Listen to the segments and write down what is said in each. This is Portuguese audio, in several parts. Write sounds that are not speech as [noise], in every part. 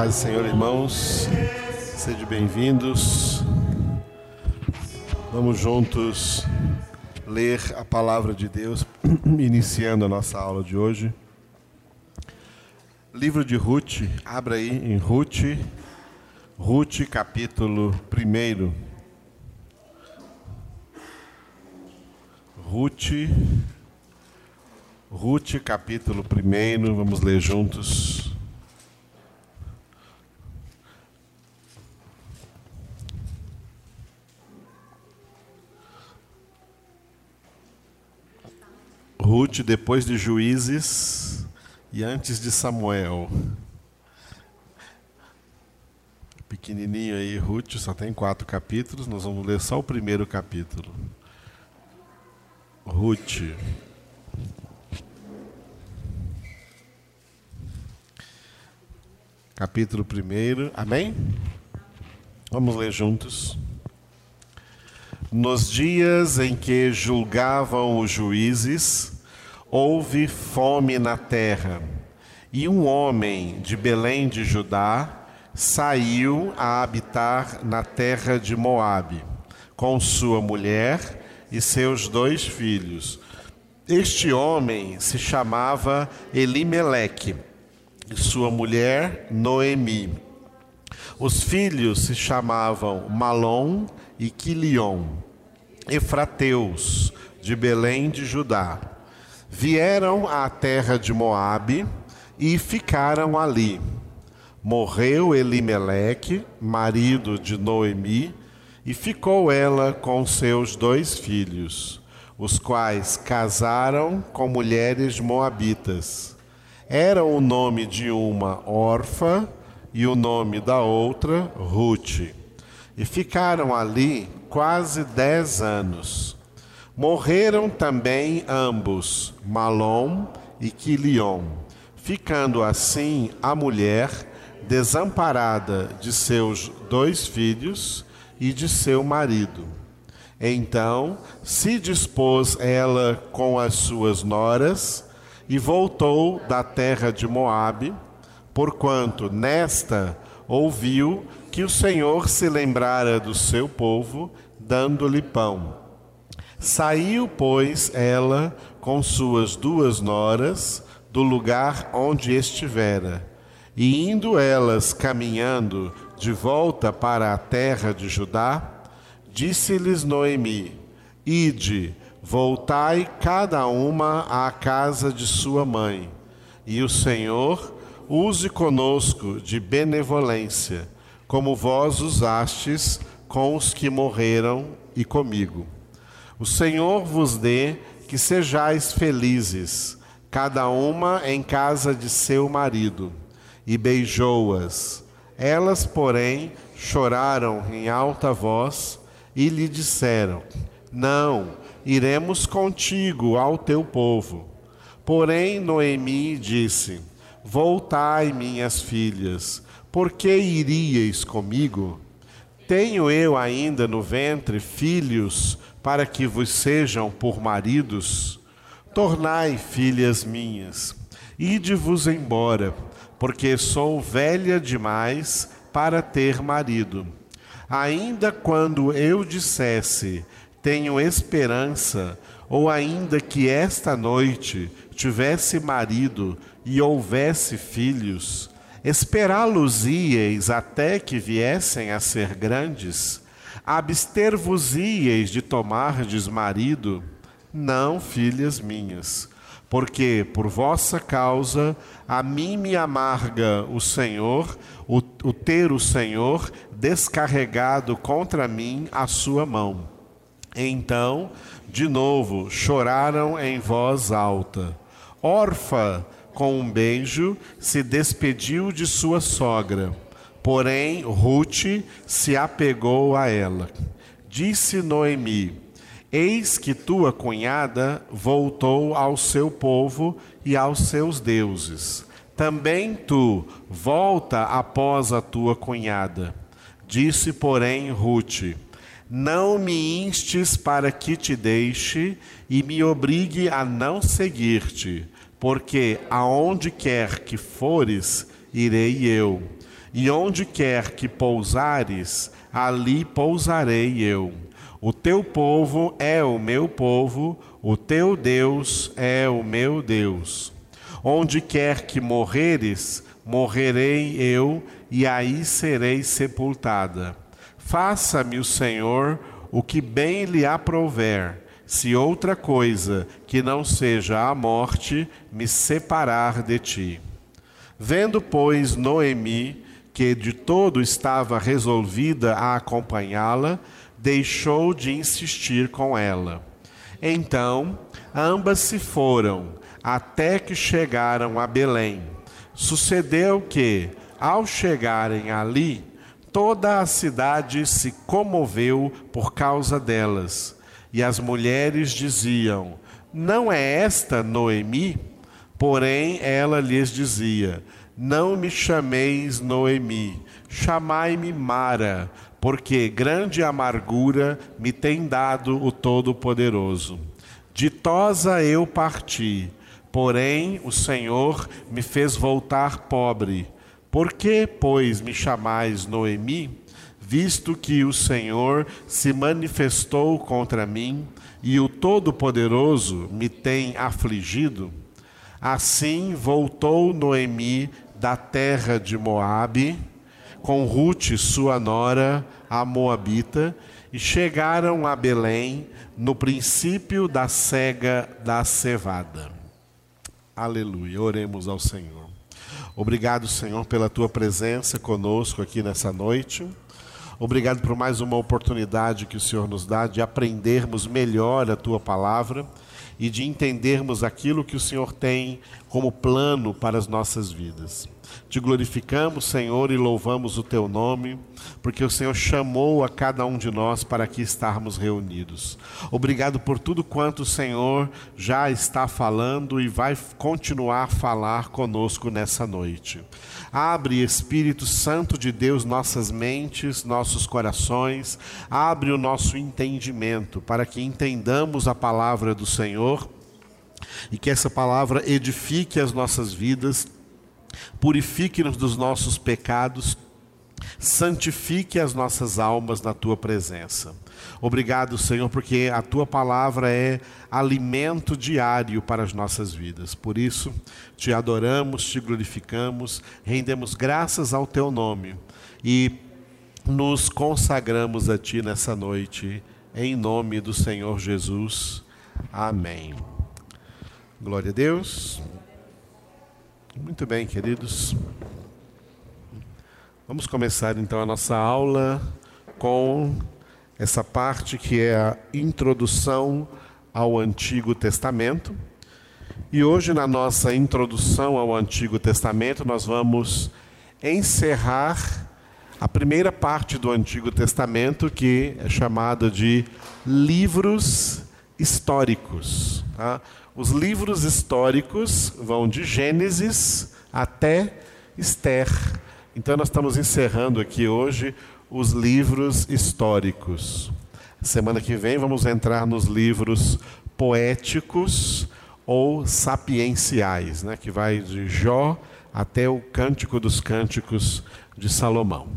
paz do Senhor, irmãos. Sejam bem-vindos. Vamos juntos ler a palavra de Deus, [clears throat] iniciando a nossa aula de hoje. Livro de Ruth, abra aí em Ruth, Ruth capítulo 1. Ruth, Ruth capítulo 1, vamos ler juntos. Ruth depois de Juízes e antes de Samuel. Pequenininho aí, Ruth, só tem quatro capítulos, nós vamos ler só o primeiro capítulo. Ruth. Capítulo 1, amém? Vamos ler juntos. Nos dias em que julgavam os juízes, houve fome na terra, e um homem de Belém de Judá saiu a habitar na terra de Moabe, com sua mulher e seus dois filhos. Este homem se chamava Elimeleque, e sua mulher Noemi. Os filhos se chamavam Malom e Quilion, efrateus de Belém de Judá vieram à terra de Moabe e ficaram ali. Morreu Elimeleque, marido de Noemi, e ficou ela com seus dois filhos, os quais casaram com mulheres moabitas. Era o nome de uma órfã e o nome da outra Ruth. E ficaram ali quase dez anos. Morreram também ambos, Malom e Quilion, ficando assim a mulher desamparada de seus dois filhos e de seu marido. Então se dispôs ela com as suas noras e voltou da terra de Moabe, porquanto nesta ouviu que o Senhor se lembrara do seu povo, dando-lhe pão. Saiu, pois, ela com suas duas noras do lugar onde estivera, e indo elas caminhando de volta para a terra de Judá, disse-lhes Noemi: Ide, voltai cada uma à casa de sua mãe, e o Senhor use conosco de benevolência, como vós usastes com os que morreram e comigo. O Senhor vos dê que sejais felizes, cada uma em casa de seu marido. E beijou-as. Elas, porém, choraram em alta voz e lhe disseram: Não, iremos contigo ao teu povo. Porém, Noemi disse: Voltai, minhas filhas, por que iríeis comigo? Tenho eu ainda no ventre filhos para que vos sejam por maridos, tornai filhas minhas, ide-vos embora, porque sou velha demais para ter marido. Ainda quando eu dissesse, tenho esperança, ou ainda que esta noite tivesse marido e houvesse filhos, esperá-los-íeis até que viessem a ser grandes? abster-vos-íeis de tomardes marido? Não, filhas minhas, porque por vossa causa a mim me amarga o Senhor, o, o ter o Senhor descarregado contra mim a sua mão. Então, de novo, choraram em voz alta. Orfa, com um beijo, se despediu de sua sogra Porém, Ruth se apegou a ela. Disse Noemi: Eis que tua cunhada voltou ao seu povo e aos seus deuses. Também tu volta após a tua cunhada. Disse, porém, Ruth: Não me instes para que te deixe e me obrigue a não seguir-te, porque aonde quer que fores, irei eu E onde quer que pousares, ali pousarei eu. O teu povo é o meu povo, o teu Deus é o meu Deus. Onde quer que morreres, morrerei eu, e aí serei sepultada. Faça-me o Senhor o que bem lhe aprouver, se outra coisa que não seja a morte me separar de ti. Vendo, pois, Noemi que de todo estava resolvida a acompanhá-la, deixou de insistir com ela. Então, ambas se foram, até que chegaram a Belém. Sucedeu que, ao chegarem ali, toda a cidade se comoveu por causa delas. E as mulheres diziam: Não é esta Noemi? Porém, ela lhes dizia: Não me chameis Noemi, chamai-me Mara, porque grande amargura me tem dado o Todo-Poderoso. Ditosa eu parti, porém o Senhor me fez voltar pobre. Por que, pois, me chamais Noemi, visto que o Senhor se manifestou contra mim e o Todo-Poderoso me tem afligido? Assim voltou Noemi da terra de Moabe, com Ruth, sua nora, a Moabita, e chegaram a Belém no princípio da cega da cevada. Aleluia. Oremos ao Senhor. Obrigado, Senhor, pela tua presença conosco aqui nessa noite. Obrigado por mais uma oportunidade que o Senhor nos dá de aprendermos melhor a tua palavra e de entendermos aquilo que o Senhor tem como plano para as nossas vidas. Te glorificamos, Senhor, e louvamos o teu nome, porque o Senhor chamou a cada um de nós para aqui estarmos reunidos. Obrigado por tudo quanto o Senhor já está falando e vai continuar a falar conosco nessa noite. Abre, Espírito Santo de Deus, nossas mentes, nossos corações, abre o nosso entendimento para que entendamos a palavra do Senhor e que essa palavra edifique as nossas vidas purifique-nos dos nossos pecados, santifique as nossas almas na tua presença. Obrigado, Senhor, porque a tua palavra é alimento diário para as nossas vidas. Por isso, te adoramos, te glorificamos, rendemos graças ao teu nome e nos consagramos a ti nessa noite, em nome do Senhor Jesus. Amém. Glória a Deus. Muito bem, queridos. Vamos começar então a nossa aula com essa parte que é a introdução ao Antigo Testamento. E hoje, na nossa introdução ao Antigo Testamento, nós vamos encerrar a primeira parte do Antigo Testamento, que é chamada de livros históricos. Tá? Os livros históricos vão de Gênesis até Esther. Então, nós estamos encerrando aqui hoje os livros históricos. Semana que vem vamos entrar nos livros poéticos ou sapienciais, né, que vai de Jó até o Cântico dos Cânticos de Salomão.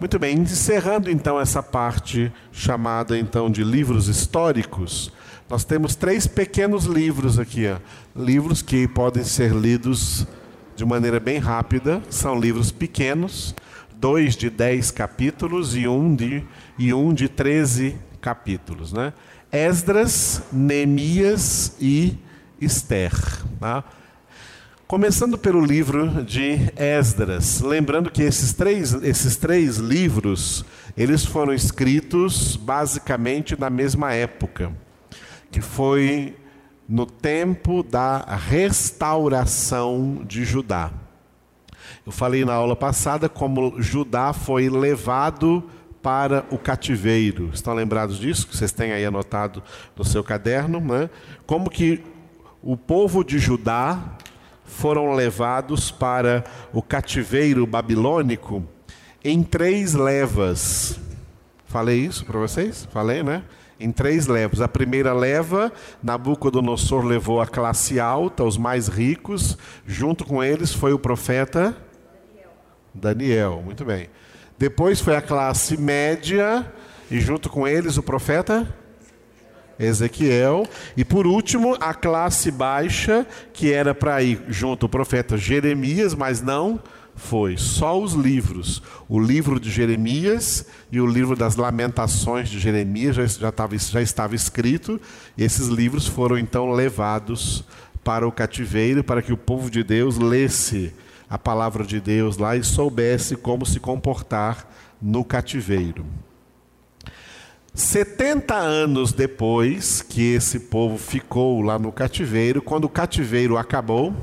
Muito bem, encerrando então essa parte chamada então de livros históricos, nós temos três pequenos livros aqui, ó. livros que podem ser lidos de maneira bem rápida. São livros pequenos, dois de dez capítulos e um de, e um de treze capítulos. Né? Esdras, Neemias e Esther. Tá? Começando pelo livro de Esdras, lembrando que esses três, esses três livros eles foram escritos basicamente na mesma época que foi no tempo da restauração de Judá. Eu falei na aula passada como Judá foi levado para o cativeiro. Estão lembrados disso? Vocês têm aí anotado no seu caderno, né? Como que o povo de Judá foram levados para o cativeiro babilônico em três levas. Falei isso para vocês? Falei, né? Em três levas. A primeira leva, Nabucodonosor levou a classe alta, os mais ricos, junto com eles foi o profeta Daniel, muito bem. Depois foi a classe média, e junto com eles o profeta Ezequiel. E por último, a classe baixa, que era para ir junto o profeta Jeremias, mas não foi. Só os livros. O livro de Jeremias e o livro das Lamentações de Jeremias já, já, estava, já estava escrito. E esses livros foram então levados para o cativeiro, para que o povo de Deus lesse a palavra de Deus lá e soubesse como se comportar no cativeiro. 70 anos depois que esse povo ficou lá no cativeiro, quando o cativeiro acabou,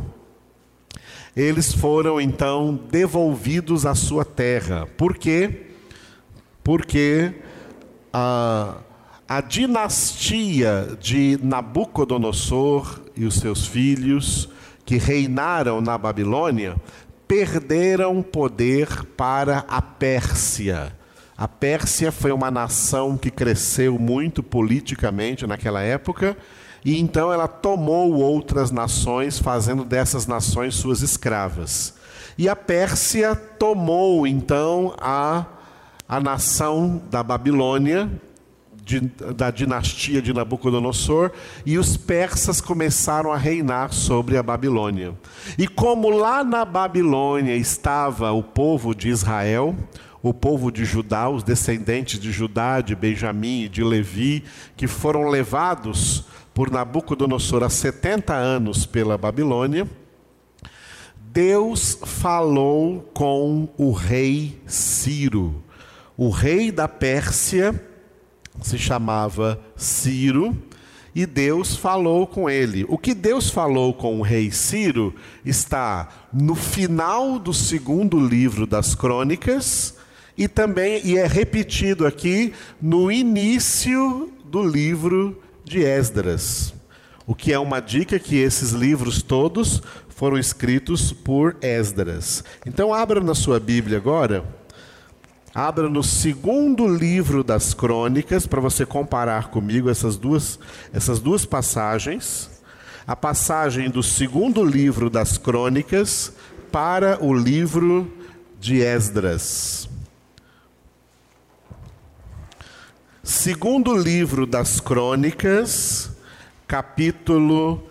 eles foram então devolvidos à sua terra. Por quê? Porque a, a dinastia de Nabucodonosor e os seus filhos, que reinaram na Babilônia, perderam poder para a Pérsia. A Pérsia foi uma nação que cresceu muito politicamente naquela época, e então ela tomou outras nações, fazendo dessas nações suas escravas. E a Pérsia tomou então a, a nação da Babilônia, de, da dinastia de Nabucodonosor, e os persas começaram a reinar sobre a Babilônia. E como lá na Babilônia estava o povo de Israel, o povo de Judá, os descendentes de Judá, de Benjamim e de Levi, que foram levados por Nabucodonosor há 70 anos pela Babilônia, Deus falou com o rei Ciro. O rei da Pérsia se chamava Ciro e Deus falou com ele. O que Deus falou com o rei Ciro está no final do segundo livro das Crônicas e também e é repetido aqui no início do livro de Esdras. O que é uma dica que esses livros todos foram escritos por Esdras. Então abra na sua Bíblia agora, abra no segundo livro das Crônicas para você comparar comigo essas duas essas duas passagens. A passagem do segundo livro das Crônicas para o livro de Esdras. Segundo livro das Crônicas, capítulo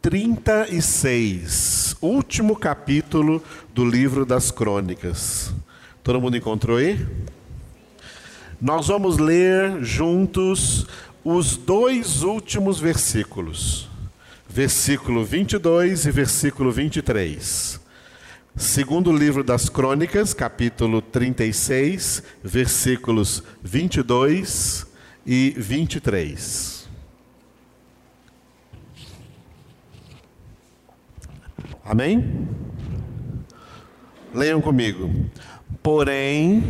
36. Último capítulo do livro das Crônicas. Todo mundo encontrou aí? Nós vamos ler juntos os dois últimos versículos. Versículo 22 e versículo 23. Segundo livro das Crônicas, capítulo 36, versículos 22 e 23. Amém? Leiam comigo. Porém,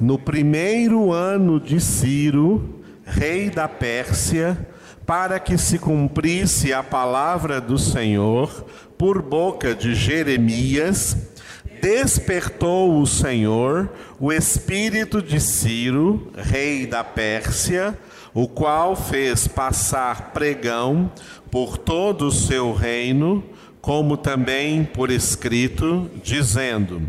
no primeiro ano de Ciro, rei da Pérsia, para que se cumprisse a palavra do Senhor por boca de Jeremias, despertou o Senhor o espírito de Ciro, rei da Pérsia, o qual fez passar pregão por todo o seu reino, como também por escrito, dizendo: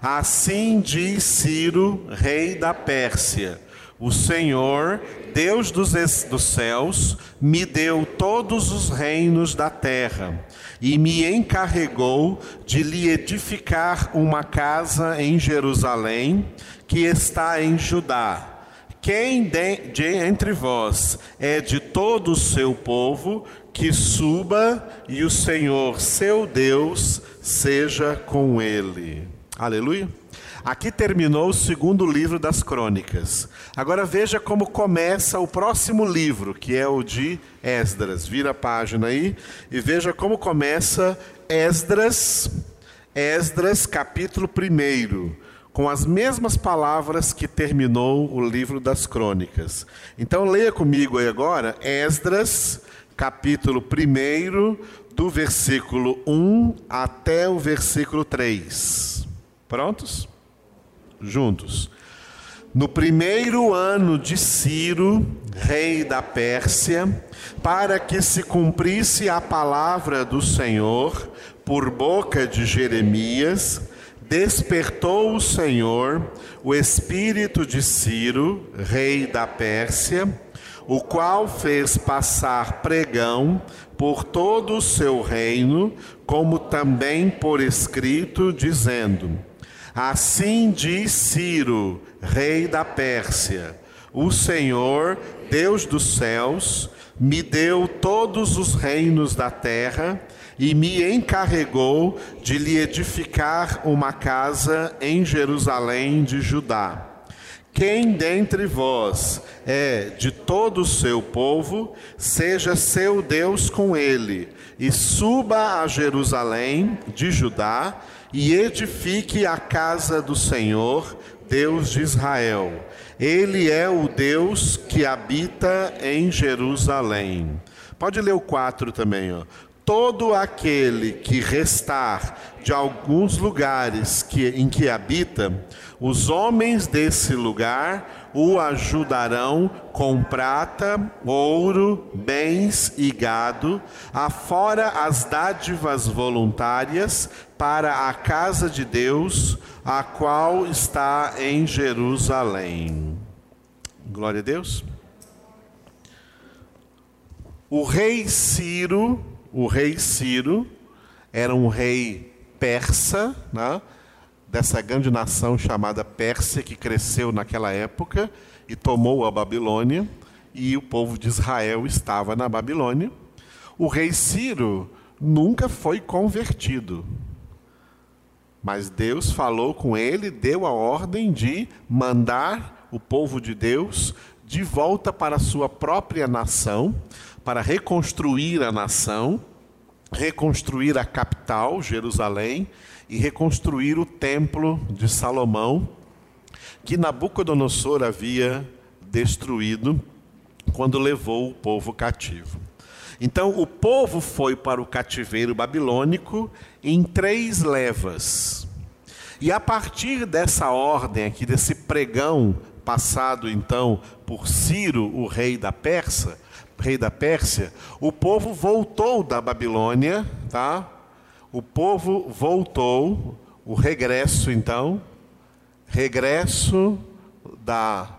Assim diz Ciro, rei da Pérsia: O Senhor, Deus dos, dos céus, me deu todos os reinos da terra e me encarregou de lhe edificar uma casa em Jerusalém, que está em Judá. Quem de, de entre vós é de todo o seu povo, que suba e o Senhor, seu Deus, seja com ele. Aleluia. Aqui terminou o segundo livro das crônicas. Agora veja como começa o próximo livro, que é o de Esdras. Vira a página aí e veja como começa Esdras, Esdras, capítulo 1, com as mesmas palavras que terminou o livro das crônicas. Então leia comigo aí agora, Esdras, capítulo 1, do versículo 1 até o versículo 3. Prontos? Juntos. No primeiro ano de Ciro, rei da Pérsia, para que se cumprisse a palavra do Senhor por boca de Jeremias, despertou o Senhor o espírito de Ciro, rei da Pérsia, o qual fez passar pregão por todo o seu reino, como também por escrito, dizendo: Assim diz Ciro, rei da Pérsia: O Senhor, Deus dos céus, me deu todos os reinos da terra e me encarregou de lhe edificar uma casa em Jerusalém de Judá. Quem dentre vós é de todo o seu povo, seja seu Deus com ele, e suba a Jerusalém de Judá, e edifique a casa do Senhor, Deus de Israel. Ele é o Deus que habita em Jerusalém. Pode ler o 4 também, ó todo aquele que restar de alguns lugares que, em que habita, os homens desse lugar o ajudarão com prata, ouro, bens e gado, afora as dádivas voluntárias para a casa de Deus, a qual está em Jerusalém. Glória a Deus. O rei Ciro o rei Ciro era um rei persa, né? Dessa grande nação chamada Pérsia, que cresceu naquela época e tomou a Babilônia, e o povo de Israel estava na Babilônia. O rei Ciro nunca foi convertido, mas Deus falou com ele, deu a ordem de mandar o povo de Deus de volta para a sua própria nação, para reconstruir a nação, reconstruir a capital, Jerusalém, e reconstruir o templo de Salomão, que Nabucodonosor havia destruído quando levou o povo cativo. Então, o povo foi para o cativeiro babilônico em três levas. E a partir dessa ordem aqui, desse pregão passado então por Ciro, o rei da Pérsia, rei da Pérsia, o povo voltou da Babilônia, tá? O povo voltou, o regresso então, regresso da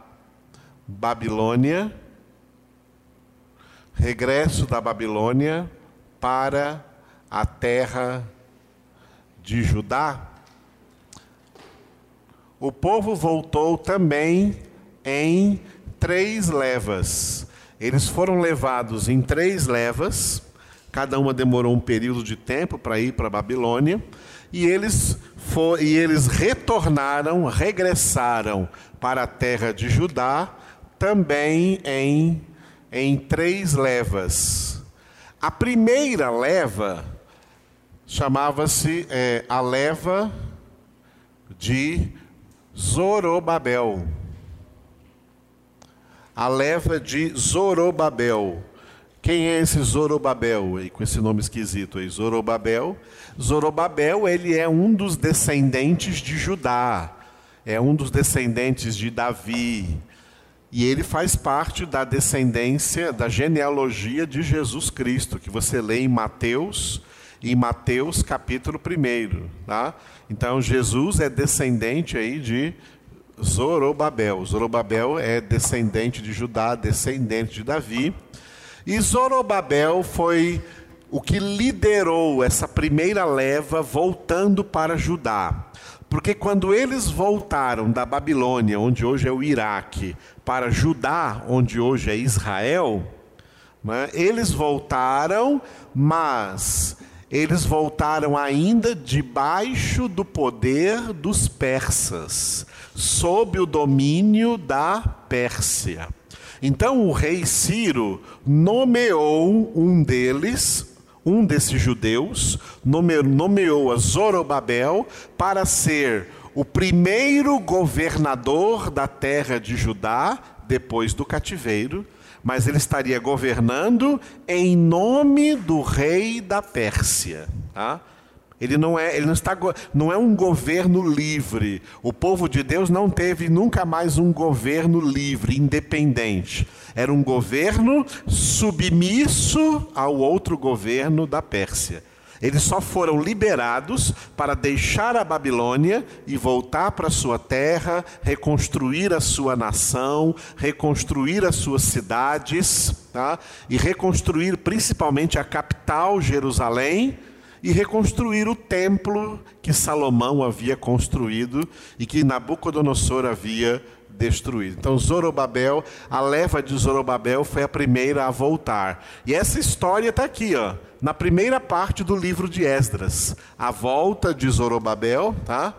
Babilônia, regresso da Babilônia para a terra de Judá. O povo voltou também em três levas. Eles foram levados em três levas, cada uma demorou um período de tempo para ir para a Babilônia, e eles, for, e eles retornaram, regressaram para a terra de Judá, também em, em três levas. A primeira leva chamava-se é, a leva de Zorobabel a leva de Zorobabel. Quem é esse Zorobabel aí, com esse nome esquisito aí? Zorobabel. Zorobabel, ele é um dos descendentes de Judá, é um dos descendentes de Davi. E ele faz parte da descendência, da genealogia de Jesus Cristo, que você lê em Mateus, em Mateus capítulo 1. Tá? Então, Jesus é descendente aí de Zorobabel. Zorobabel é descendente de Judá, descendente de Davi. E Zorobabel foi o que liderou essa primeira leva voltando para Judá. Porque quando eles voltaram da Babilônia, onde hoje é o Iraque, para Judá, onde hoje é Israel, né, eles voltaram, mas eles voltaram ainda debaixo do poder dos persas sob o domínio da Pérsia. Então o rei Ciro nomeou um deles, um desses judeus, nomeou a Zorobabel para ser o primeiro governador da terra de Judá depois do cativeiro, mas ele estaria governando em nome do rei da Pérsia. Tá? Ele não é, ele não está, não é um governo livre. O povo de Deus não teve nunca mais um governo livre, independente. Era um governo submisso ao outro governo da Pérsia. Eles só foram liberados para deixar a Babilônia e voltar para sua terra, reconstruir a sua nação, reconstruir as suas cidades, tá? e reconstruir principalmente a capital, Jerusalém, e reconstruir o templo que Salomão havia construído e que Nabucodonosor havia destruído. Então, Zorobabel, a leva de Zorobabel foi a primeira a voltar. E essa história está aqui, ó, na primeira parte do livro de Esdras. A volta de Zorobabel, tá?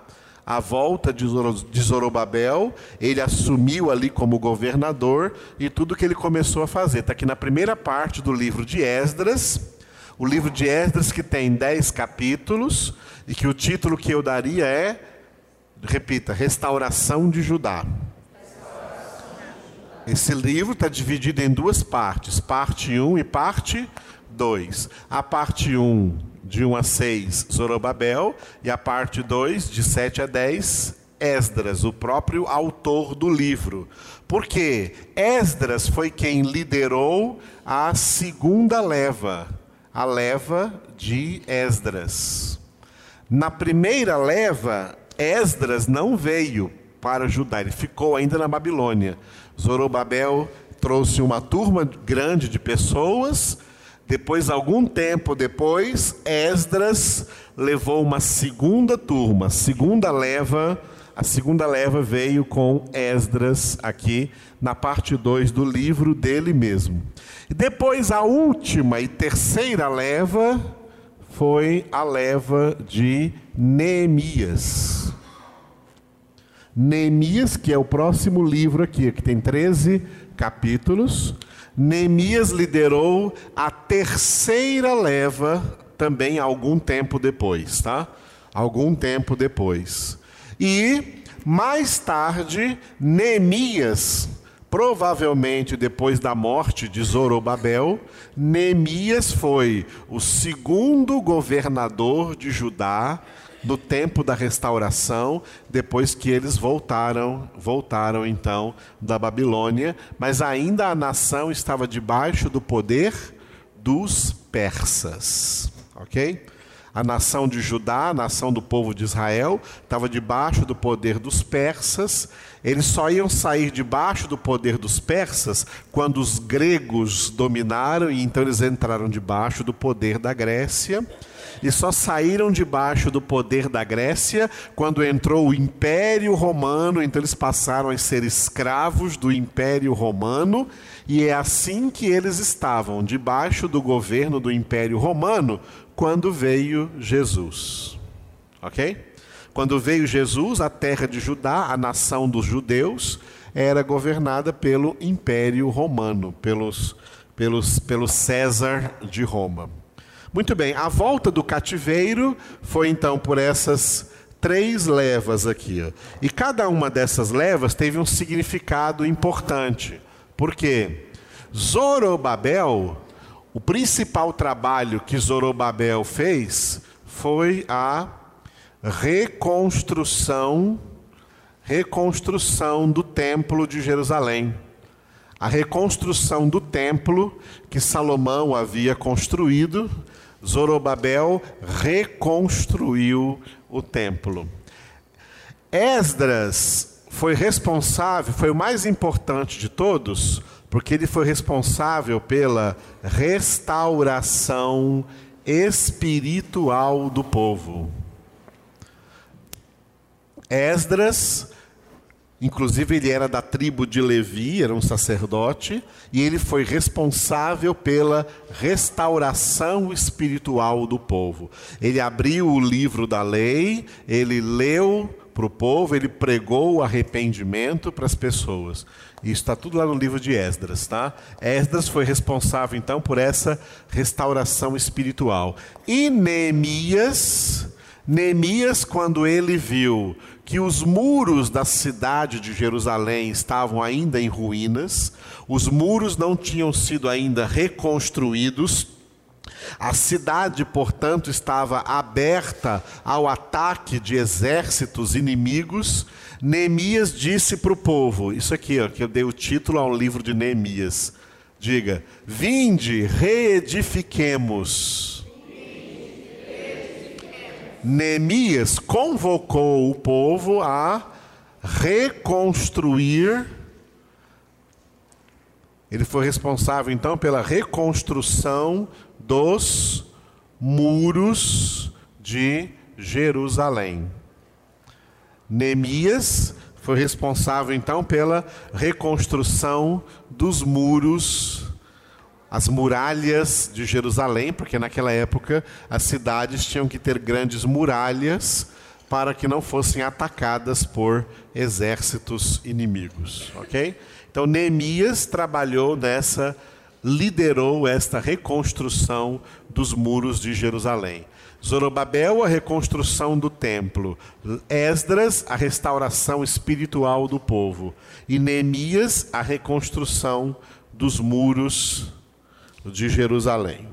A volta de Zorobabel, ele assumiu ali como governador e tudo que ele começou a fazer. Está aqui na primeira parte do livro de Esdras. O livro de Esdras que tem dez capítulos e que o título que eu daria é, repita, Restauração de Judá. Esse livro está dividido em duas partes, parte 1 e parte 2. A parte 1, de 1 a 6, Zorobabel, e a parte 2, de 7 a 10, Esdras, o próprio autor do livro. Porque Esdras foi quem liderou a segunda leva, a leva de Esdras. Na primeira leva, Esdras não veio para Judá, ele ficou ainda na Babilônia. Zorobabel trouxe uma turma grande de pessoas. Depois, algum tempo depois, Esdras levou uma segunda turma, segunda leva. A segunda leva veio com Esdras aqui na parte 2 do livro dele mesmo. E depois a última e terceira leva foi a leva de Neemias. Neemias, que é o próximo livro aqui, que tem 13 capítulos. Neemias liderou a terceira leva também algum tempo depois, tá? Algum tempo depois. E mais tarde, Neemias, provavelmente depois da morte de Zorobabel, Neemias foi o segundo governador de Judá no tempo da restauração, depois que eles voltaram, voltaram então da Babilônia, mas ainda a nação estava debaixo do poder dos persas, OK? A nação de Judá, a nação do povo de Israel, estava debaixo do poder dos persas. Eles só iam sair debaixo do poder dos persas quando os gregos dominaram, e então eles entraram debaixo do poder da Grécia. E só saíram debaixo do poder da Grécia quando entrou o Império Romano, então eles passaram a ser escravos do Império Romano, e é assim que eles estavam, debaixo do governo do Império Romano, quando veio Jesus. Ok? Quando veio Jesus, a terra de Judá, a nação dos judeus, era governada pelo Império Romano, pelos, pelos, pelo César de Roma. Muito bem, a volta do cativeiro foi então por essas três levas aqui. Ó. E cada uma dessas levas teve um significado importante. Por quê? Zorobabel, o principal trabalho que Zorobabel fez foi a reconstrução reconstrução do templo de Jerusalém. A reconstrução do templo que Salomão havia construído Zorobabel reconstruiu o templo. Esdras foi responsável, foi o mais importante de todos, porque ele foi responsável pela restauração espiritual do povo. Esdras Inclusive, ele era da tribo de Levi, era um sacerdote, e ele foi responsável pela restauração espiritual do povo. Ele abriu o livro da lei, ele leu para o povo, ele pregou o arrependimento para as pessoas. Isso está tudo lá no livro de Esdras, tá? Esdras foi responsável então por essa restauração espiritual. E Neemias, Neemias, quando ele viu que os muros da cidade de Jerusalém estavam ainda em ruínas, os muros não tinham sido ainda reconstruídos, a cidade, portanto, estava aberta ao ataque de exércitos inimigos. Neemias disse para o povo: Isso aqui, ó, que eu dei o título ao livro de Neemias. Diga: Vinde, reedifiquemos Neemias convocou o povo a reconstruir. Ele foi responsável então pela reconstrução dos muros de Jerusalém. Neemias foi responsável então pela reconstrução dos muros, as muralhas de Jerusalém, porque naquela época as cidades tinham que ter grandes muralhas para que não fossem atacadas por exércitos inimigos, ok? Então Neemias trabalhou nessa, liderou esta reconstrução dos muros de Jerusalém. Zorobabel, a reconstrução do templo. Esdras, a restauração espiritual do povo. E Neemias, a reconstrução dos muros de Jerusalém.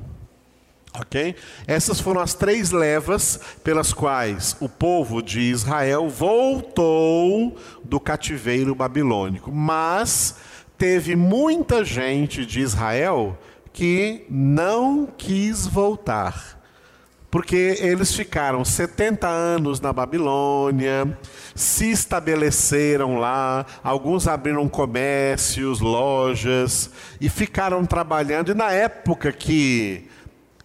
Ok? Essas foram as três levas pelas quais o povo de Israel voltou do cativeiro babilônico. Mas teve muita gente de Israel que não quis voltar porque eles ficaram 70 anos na Babilônia, se estabeleceram lá, alguns abriram comércios, lojas e ficaram trabalhando. E na época que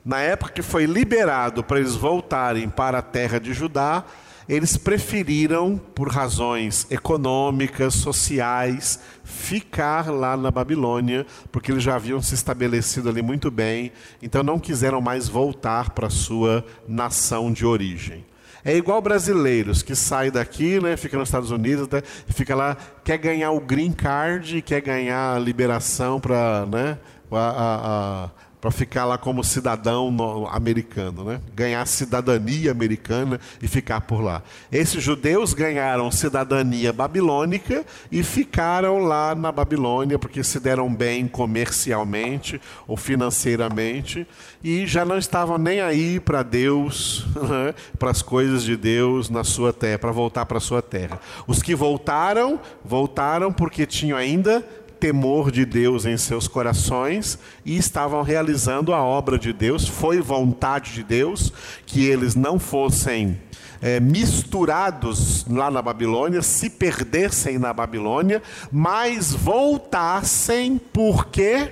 na época que foi liberado para eles voltarem para a terra de Judá, eles preferiram, por razões econômicas, sociais, ficar lá na Babilônia, porque eles já haviam se estabelecido ali muito bem, então não quiseram mais voltar para a sua nação de origem. É igual brasileiros que saem daqui, né, fica nos Estados Unidos, né, fica lá, quer ganhar o green card, quer ganhar a liberação para né, a, a para ficar lá como cidadão americano, né? ganhar cidadania americana e ficar por lá. Esses judeus ganharam cidadania babilônica e ficaram lá na Babilônia porque se deram bem comercialmente ou financeiramente e já não estavam nem aí para Deus, [laughs] né? para as coisas de Deus na sua terra, para voltar para a sua terra. Os que voltaram, voltaram porque tinham ainda temor de Deus em seus corações e estavam realizando a obra de Deus. Foi vontade de Deus que eles não fossem é, misturados lá na Babilônia, se perdessem na Babilônia, mas voltassem, por quê?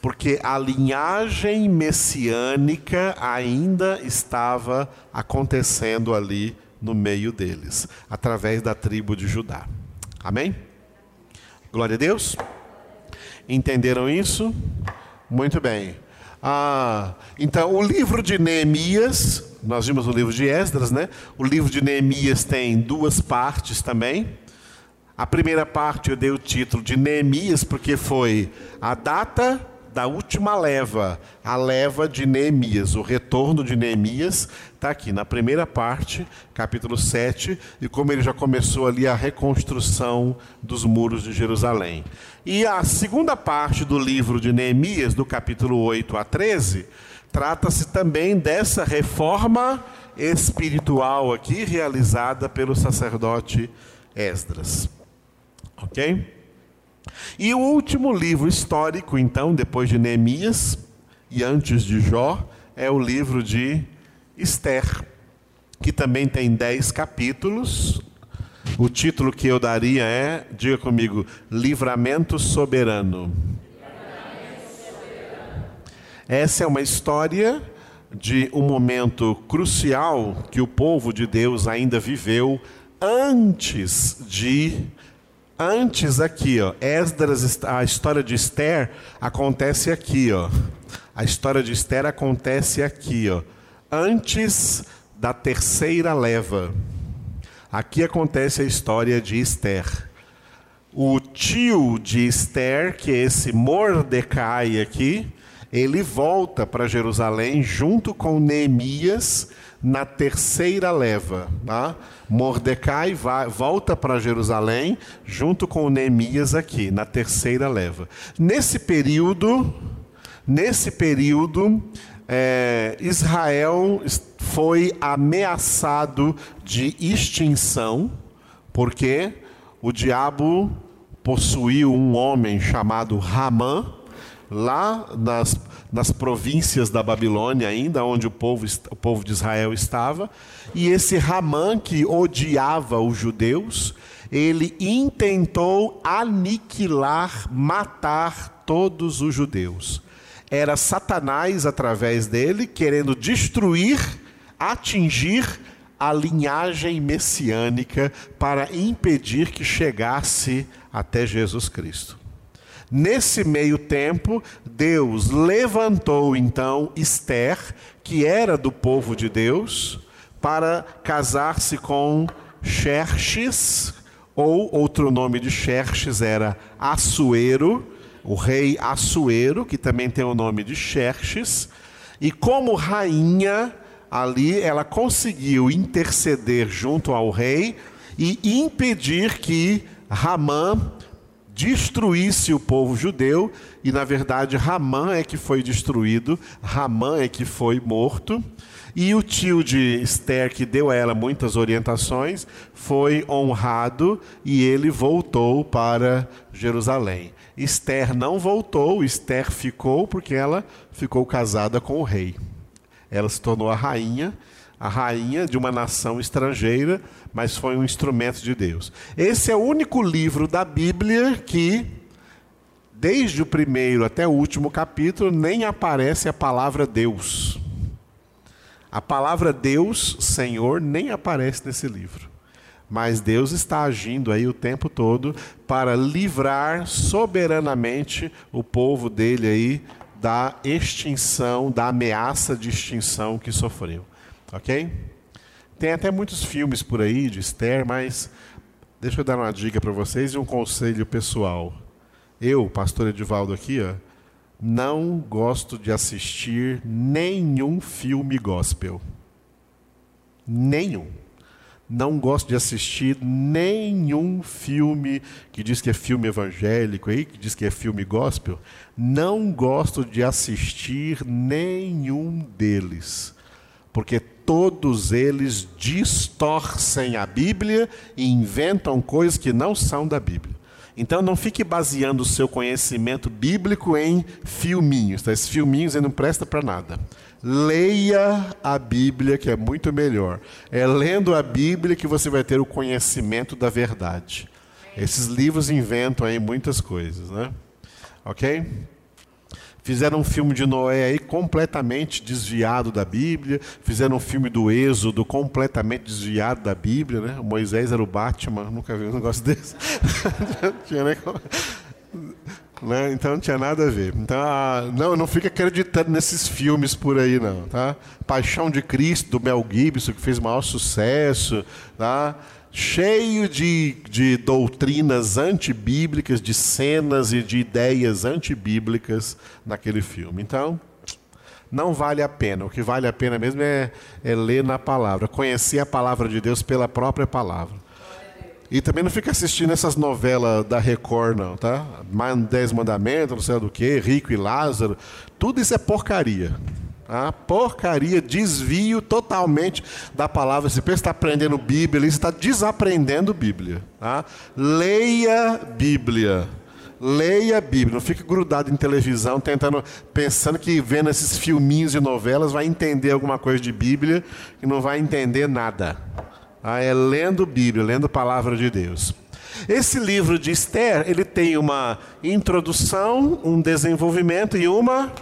Porque a linhagem messiânica ainda estava acontecendo ali no meio deles, através da tribo de Judá. Amém? Glória a Deus. Entenderam isso? Muito bem. Ah, então, o livro de Neemias, nós vimos o livro de Esdras, né? O livro de Neemias tem duas partes também. A primeira parte eu dei o título de Neemias, porque foi a data da última leva, a leva de Neemias, o retorno de Neemias, está aqui na primeira parte, capítulo 7, e como ele já começou ali a reconstrução dos muros de Jerusalém. E a segunda parte do livro de Neemias, do capítulo 8 a 13, trata-se também dessa reforma espiritual aqui realizada pelo sacerdote Esdras. Ok? E o último livro histórico, então, depois de Neemias e antes de Jó, é o livro de Esther, que também tem dez capítulos. O título que eu daria é, diga comigo, Livramento Soberano. Essa é uma história de um momento crucial que o povo de Deus ainda viveu antes de Antes aqui, ó, Esdras, a história de Esther acontece aqui, ó. A história de Esther acontece aqui, ó. Antes da terceira leva. Aqui acontece a história de Esther. O tio de Esther, que é esse Mordecai aqui, ele volta para Jerusalém junto com Neemias na terceira leva. Tá? Mordecai vai, volta para Jerusalém junto com Neemias aqui, na terceira leva. Nesse período, nesse período, é, Israel foi ameaçado de extinção, porque o diabo possuiu um homem chamado Ramã, lá nas, nas províncias da Babilônia, ainda onde o povo, o povo de Israel estava. E esse Ramã, que odiava os judeus, ele intentou aniquilar, matar todos os judeus. Era Satanás, através dele, querendo destruir, atingir a linhagem messiânica para impedir que chegasse até Jesus Cristo. Nesse meio tempo, Deus levantou então Esther, que era do povo de Deus, para casar-se com Xerxes, ou outro nome de Xerxes era Assuero, o rei Assuero, que também tem o nome de Xerxes, e como rainha, ali ela conseguiu interceder junto ao rei e impedir que Ramã destruísse o povo judeu, e na verdade Ramã é que foi destruído, Ramã é que foi morto. E o tio de Esther, que deu a ela muitas orientações, foi honrado e ele voltou para Jerusalém. Esther não voltou, Esther ficou porque ela ficou casada com o rei. Ela se tornou a rainha, a rainha de uma nação estrangeira, mas foi um instrumento de Deus. Esse é o único livro da Bíblia que, desde o primeiro até o último capítulo, nem aparece a palavra Deus. A palavra Deus, Senhor, nem aparece nesse livro. Mas Deus está agindo aí o tempo todo para livrar soberanamente o povo dele aí da extinção, da ameaça de extinção que sofreu. Ok? Tem até muitos filmes por aí de Esther, mas deixa eu dar uma dica para vocês e um conselho pessoal. Eu, pastor Edivaldo aqui, ó, não gosto de assistir nenhum filme gospel. Nenhum. Não gosto de assistir nenhum filme que diz que é filme evangélico aí, que diz que é filme gospel. Não gosto de assistir nenhum deles. Porque todos eles distorcem a Bíblia e inventam coisas que não são da Bíblia. Então não fique baseando o seu conhecimento bíblico em filminhos. Tá? Esses filminhos não presta para nada. Leia a Bíblia, que é muito melhor. É lendo a Bíblia que você vai ter o conhecimento da verdade. Esses livros inventam aí muitas coisas, né? Ok? Fizeram um filme de Noé aí completamente desviado da Bíblia. Fizeram um filme do Êxodo completamente desviado da Bíblia, né? O Moisés era o Batman, nunca vi um negócio [laughs] desse. tinha nem né? Então não tinha nada a ver. Então, ah, não, não fica acreditando nesses filmes por aí, não. Tá? Paixão de Cristo, do Mel Gibson, que fez maior sucesso. Tá? Cheio de, de doutrinas antibíblicas, de cenas e de ideias antibíblicas naquele filme. Então, não vale a pena. O que vale a pena mesmo é, é ler na palavra, conhecer a palavra de Deus pela própria palavra. E também não fica assistindo essas novelas da Record, não, tá? Dez Mandamentos, não sei do que, Rico e Lázaro. Tudo isso é porcaria. A porcaria, desvio totalmente da palavra. Você pensa que está aprendendo Bíblia, você está desaprendendo Bíblia. Tá? Leia Bíblia. Leia Bíblia, não fique grudado em televisão, tentando, pensando que vendo esses filminhos e novelas vai entender alguma coisa de Bíblia e não vai entender nada. Ah, é lendo Bíblia, lendo a palavra de Deus. Esse livro de Esther, ele tem uma introdução, um desenvolvimento e uma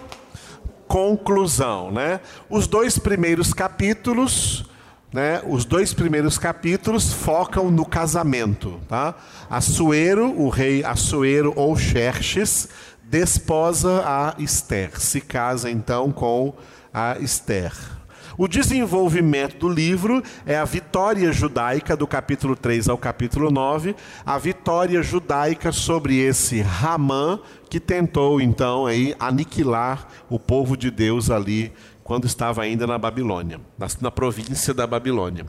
conclusão, né? Os dois primeiros capítulos, né? Os dois primeiros capítulos focam no casamento, tá? Assuero, o rei Assuero ou Xerxes, desposa a Esther, se casa então com a Esther. O desenvolvimento do livro é a vitória judaica, do capítulo 3 ao capítulo 9, a vitória judaica sobre esse Ramã, que tentou então aí aniquilar o povo de Deus ali, quando estava ainda na Babilônia, na, na província da Babilônia.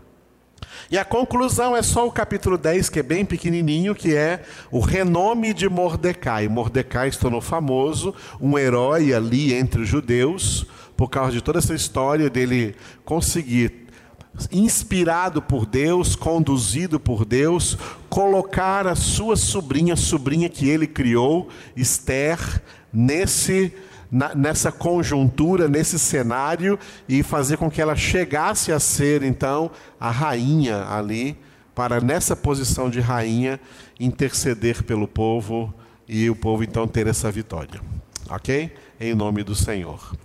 E a conclusão é só o capítulo 10, que é bem pequenininho, que é o renome de Mordecai. Mordecai se tornou famoso, um herói ali entre os judeus, por causa de toda essa história dele conseguir inspirado por Deus, conduzido por Deus, colocar a sua sobrinha, sobrinha que ele criou, Esther, nesse nessa conjuntura, nesse cenário e fazer com que ela chegasse a ser então a rainha ali, para nessa posição de rainha interceder pelo povo e o povo então ter essa vitória. OK? Em nome do Senhor.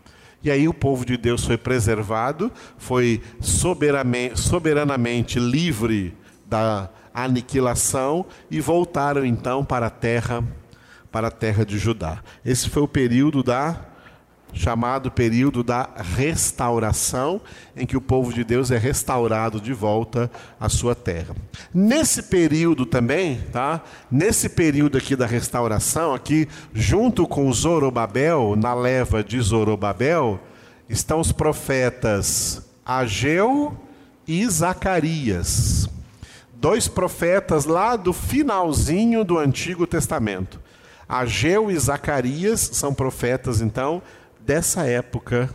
E aí o povo de Deus foi preservado, foi soberanamente, livre da aniquilação e voltaram então para a terra, para a terra de Judá. Esse foi o período da chamado período da restauração, em que o povo de Deus é restaurado de volta à sua terra. Nesse período também, tá? Nesse período aqui da restauração, aqui junto com Zorobabel, na leva de Zorobabel, estão os profetas Ageu e Zacarias. Dois profetas lá do finalzinho do Antigo Testamento. Ageu e Zacarias são profetas, então, dessa época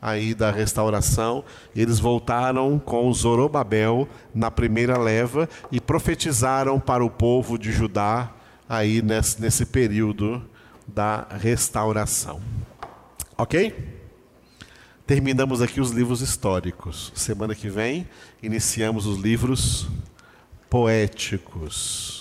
aí da restauração, eles voltaram com Zorobabel na primeira leva e profetizaram para o povo de Judá aí nesse, nesse período da restauração. Ok? Terminamos aqui os livros históricos. Semana que vem iniciamos os livros poéticos.